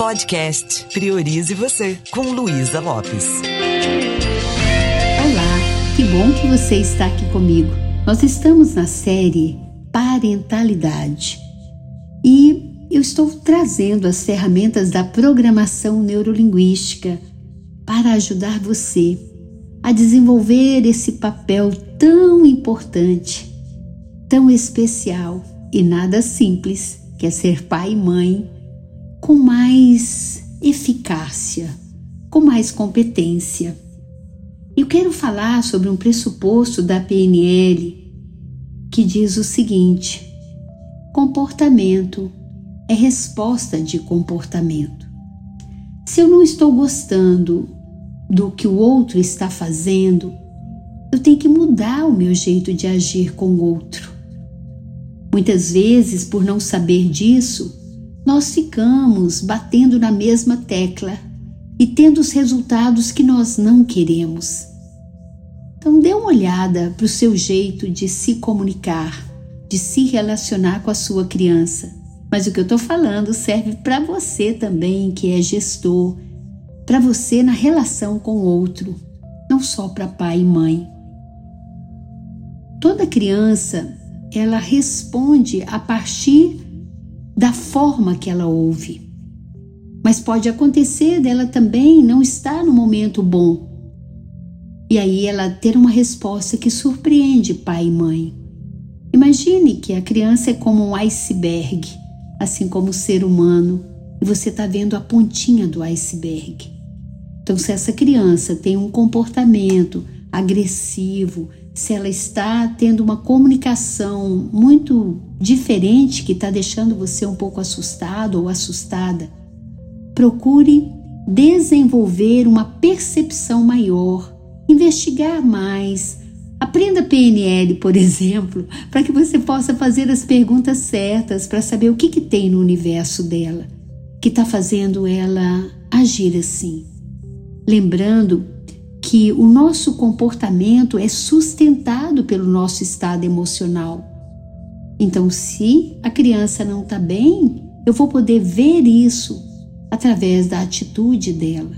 Podcast Priorize Você, com Luísa Lopes. Olá, que bom que você está aqui comigo. Nós estamos na série Parentalidade e eu estou trazendo as ferramentas da programação neurolinguística para ajudar você a desenvolver esse papel tão importante, tão especial e nada simples que é ser pai e mãe com mais eficácia, com mais competência. Eu quero falar sobre um pressuposto da PNL que diz o seguinte: comportamento é resposta de comportamento. Se eu não estou gostando do que o outro está fazendo, eu tenho que mudar o meu jeito de agir com o outro. Muitas vezes, por não saber disso, nós ficamos batendo na mesma tecla e tendo os resultados que nós não queremos. Então, dê uma olhada para o seu jeito de se comunicar, de se relacionar com a sua criança. Mas o que eu estou falando serve para você também, que é gestor, para você na relação com o outro, não só para pai e mãe. Toda criança, ela responde a partir da forma que ela ouve. Mas pode acontecer dela também não estar no momento bom. E aí ela ter uma resposta que surpreende pai e mãe. Imagine que a criança é como um iceberg assim como o ser humano, e você está vendo a pontinha do iceberg. Então, se essa criança tem um comportamento agressivo, se ela está tendo uma comunicação muito diferente que está deixando você um pouco assustado ou assustada, procure desenvolver uma percepção maior, investigar mais, Aprenda PNL, por exemplo, para que você possa fazer as perguntas certas para saber o que, que tem no universo dela que está fazendo ela agir assim. Lembrando que o nosso comportamento é sustentado pelo nosso estado emocional. Então, se a criança não está bem, eu vou poder ver isso através da atitude dela.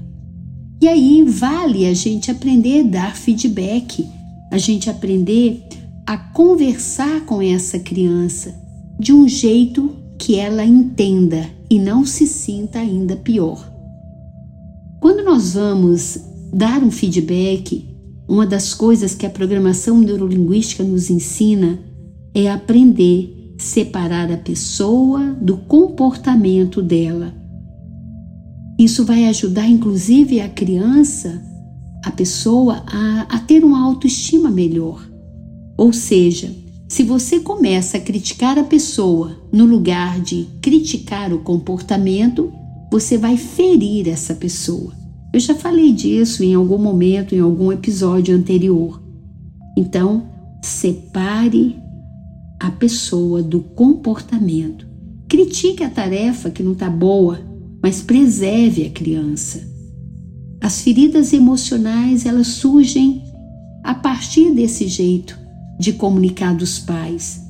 E aí vale a gente aprender a dar feedback a gente aprender a conversar com essa criança de um jeito que ela entenda e não se sinta ainda pior. Quando nós vamos dar um feedback, uma das coisas que a programação neurolinguística nos ensina é aprender a separar a pessoa do comportamento dela. Isso vai ajudar inclusive a criança a pessoa a, a ter uma autoestima melhor. Ou seja, se você começa a criticar a pessoa no lugar de criticar o comportamento, você vai ferir essa pessoa. Eu já falei disso em algum momento, em algum episódio anterior. Então, separe a pessoa do comportamento. Critique a tarefa que não está boa, mas preserve a criança. As feridas emocionais elas surgem a partir desse jeito de comunicar dos pais.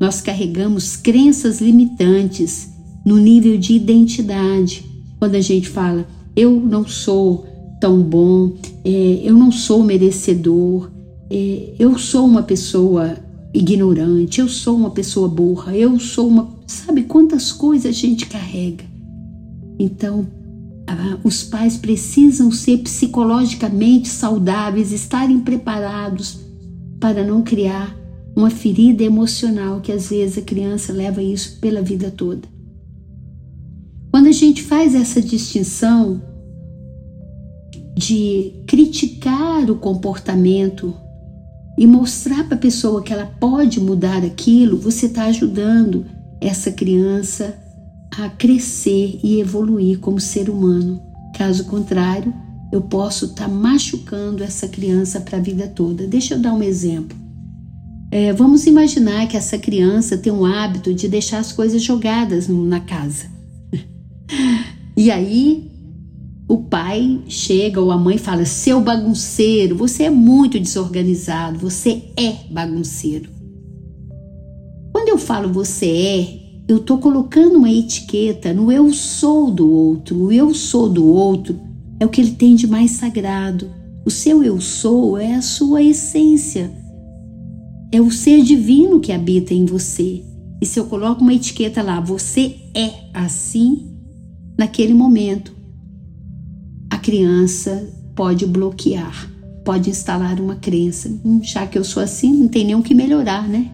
Nós carregamos crenças limitantes no nível de identidade. Quando a gente fala, eu não sou tão bom, é, eu não sou merecedor, é, eu sou uma pessoa ignorante, eu sou uma pessoa burra, eu sou uma. Sabe quantas coisas a gente carrega? Então, os pais precisam ser psicologicamente saudáveis, estarem preparados para não criar uma ferida emocional que às vezes a criança leva isso pela vida toda. A gente faz essa distinção de criticar o comportamento e mostrar para a pessoa que ela pode mudar aquilo, você está ajudando essa criança a crescer e evoluir como ser humano. Caso contrário, eu posso estar tá machucando essa criança para a vida toda. Deixa eu dar um exemplo. É, vamos imaginar que essa criança tem um hábito de deixar as coisas jogadas na casa. E aí o pai chega ou a mãe fala: Seu bagunceiro, você é muito desorganizado, você é bagunceiro. Quando eu falo você é, eu estou colocando uma etiqueta no eu sou do outro. O eu sou do outro é o que ele tem de mais sagrado. O seu eu sou é a sua essência. É o ser divino que habita em você. E se eu coloco uma etiqueta lá, você é assim, naquele momento, a criança pode bloquear, pode instalar uma crença. Hum, já que eu sou assim, não tem nem o que melhorar, né?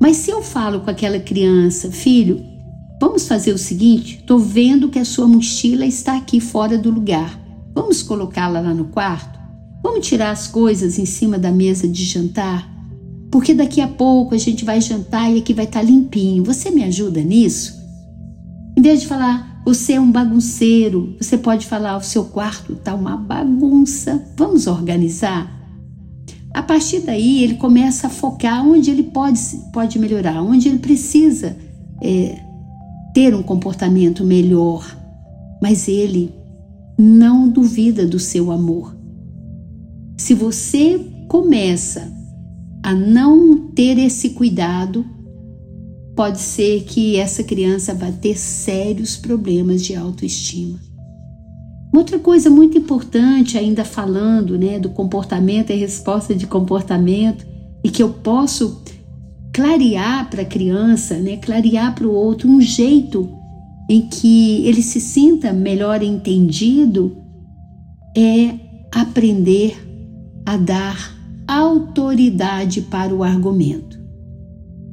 Mas se eu falo com aquela criança, filho, vamos fazer o seguinte: estou vendo que a sua mochila está aqui fora do lugar. Vamos colocá-la lá no quarto? Vamos tirar as coisas em cima da mesa de jantar? Porque daqui a pouco a gente vai jantar e aqui vai estar tá limpinho. Você me ajuda nisso? Em vez de falar, você é um bagunceiro, você pode falar, o seu quarto está uma bagunça. Vamos organizar? A partir daí, ele começa a focar onde ele pode, pode melhorar, onde ele precisa é, ter um comportamento melhor. Mas ele não duvida do seu amor. Se você começa a não ter esse cuidado, pode ser que essa criança vá ter sérios problemas de autoestima. Outra coisa muito importante, ainda falando né, do comportamento e resposta de comportamento, e que eu posso clarear para a criança, né, clarear para o outro um jeito em que ele se sinta melhor entendido, é aprender a dar autoridade para o argumento.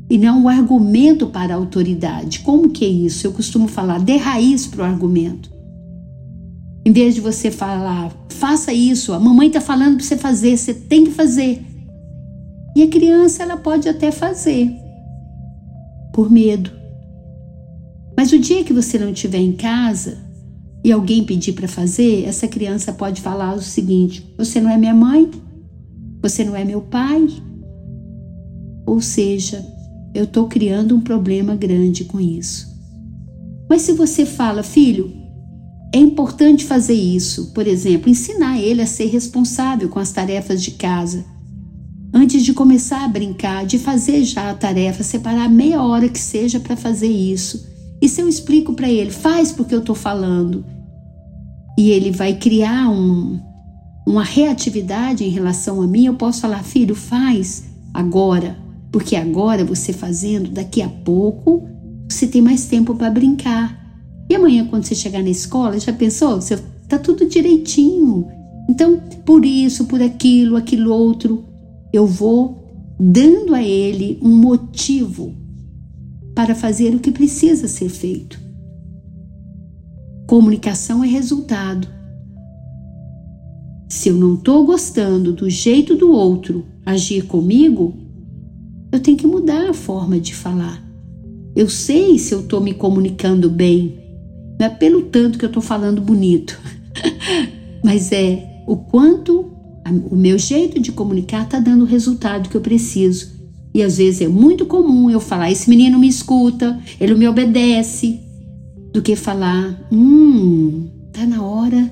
E não o argumento para a autoridade. Como que é isso? Eu costumo falar, dê raiz para o argumento. Em vez de você falar, faça isso, a mamãe está falando para você fazer, você tem que fazer. E a criança ela pode até fazer, por medo. Mas o dia que você não estiver em casa e alguém pedir para fazer, essa criança pode falar o seguinte: você não é minha mãe, você não é meu pai. Ou seja, eu estou criando um problema grande com isso. Mas se você fala, filho, é importante fazer isso, por exemplo, ensinar ele a ser responsável com as tarefas de casa. Antes de começar a brincar, de fazer já a tarefa, separar meia hora que seja para fazer isso. E se eu explico para ele, faz porque eu estou falando, e ele vai criar um, uma reatividade em relação a mim, eu posso falar, filho, faz agora, porque agora você fazendo, daqui a pouco você tem mais tempo para brincar. E amanhã, quando você chegar na escola, já pensou? Você tá tudo direitinho. Então, por isso, por aquilo, aquilo outro, eu vou dando a ele um motivo para fazer o que precisa ser feito. Comunicação é resultado. Se eu não estou gostando do jeito do outro agir comigo, eu tenho que mudar a forma de falar. Eu sei se eu estou me comunicando bem, não é pelo tanto que eu estou falando bonito, mas é o quanto o meu jeito de comunicar está dando o resultado que eu preciso. E às vezes é muito comum eu falar: esse menino me escuta, ele me obedece, do que falar: hum, tá na hora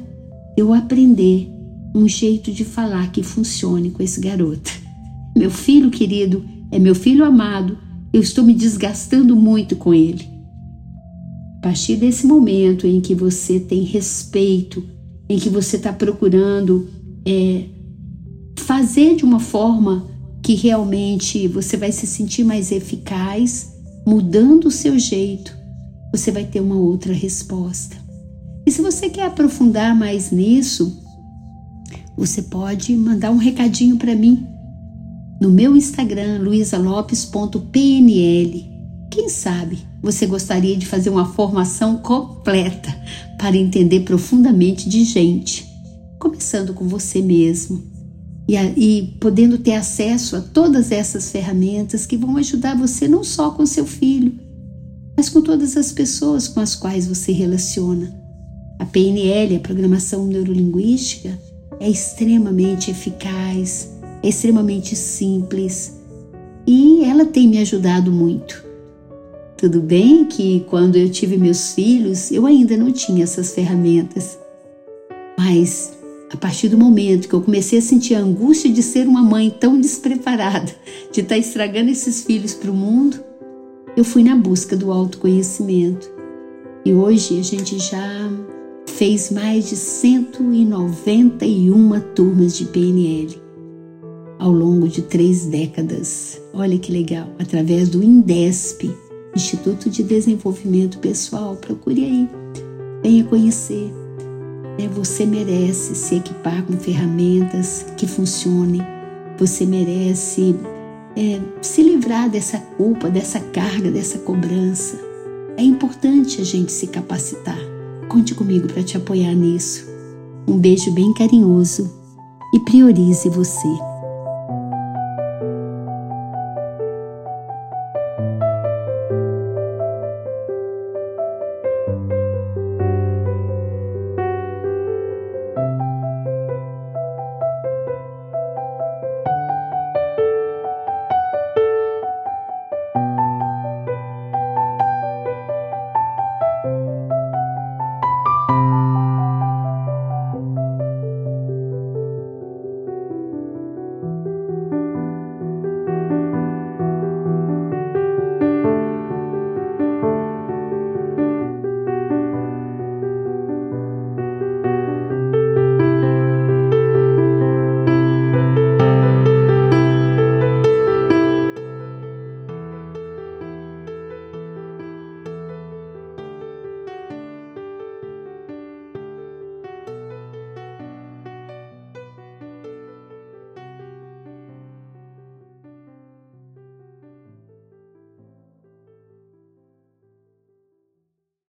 eu aprender um jeito de falar que funcione com esse garoto. Meu filho querido é meu filho amado, eu estou me desgastando muito com ele. A partir desse momento em que você tem respeito, em que você está procurando é, fazer de uma forma que realmente você vai se sentir mais eficaz, mudando o seu jeito, você vai ter uma outra resposta. E se você quer aprofundar mais nisso, você pode mandar um recadinho para mim no meu Instagram, luisalopes.pnl. Quem sabe você gostaria de fazer uma formação completa para entender profundamente de gente, começando com você mesmo e, e podendo ter acesso a todas essas ferramentas que vão ajudar você não só com seu filho, mas com todas as pessoas com as quais você relaciona. A PNL, a programação neurolinguística, é extremamente eficaz, extremamente simples e ela tem me ajudado muito. Tudo bem que quando eu tive meus filhos, eu ainda não tinha essas ferramentas. Mas a partir do momento que eu comecei a sentir a angústia de ser uma mãe tão despreparada, de estar estragando esses filhos para o mundo, eu fui na busca do autoconhecimento. E hoje a gente já fez mais de 191 turmas de PNL ao longo de três décadas. Olha que legal, através do INDESP, Instituto de Desenvolvimento Pessoal. Procure aí, venha conhecer. É, você merece se equipar com ferramentas que funcionem. Você merece é, se livrar dessa culpa, dessa carga, dessa cobrança. É importante a gente se capacitar. Conte comigo para te apoiar nisso. Um beijo bem carinhoso e priorize você.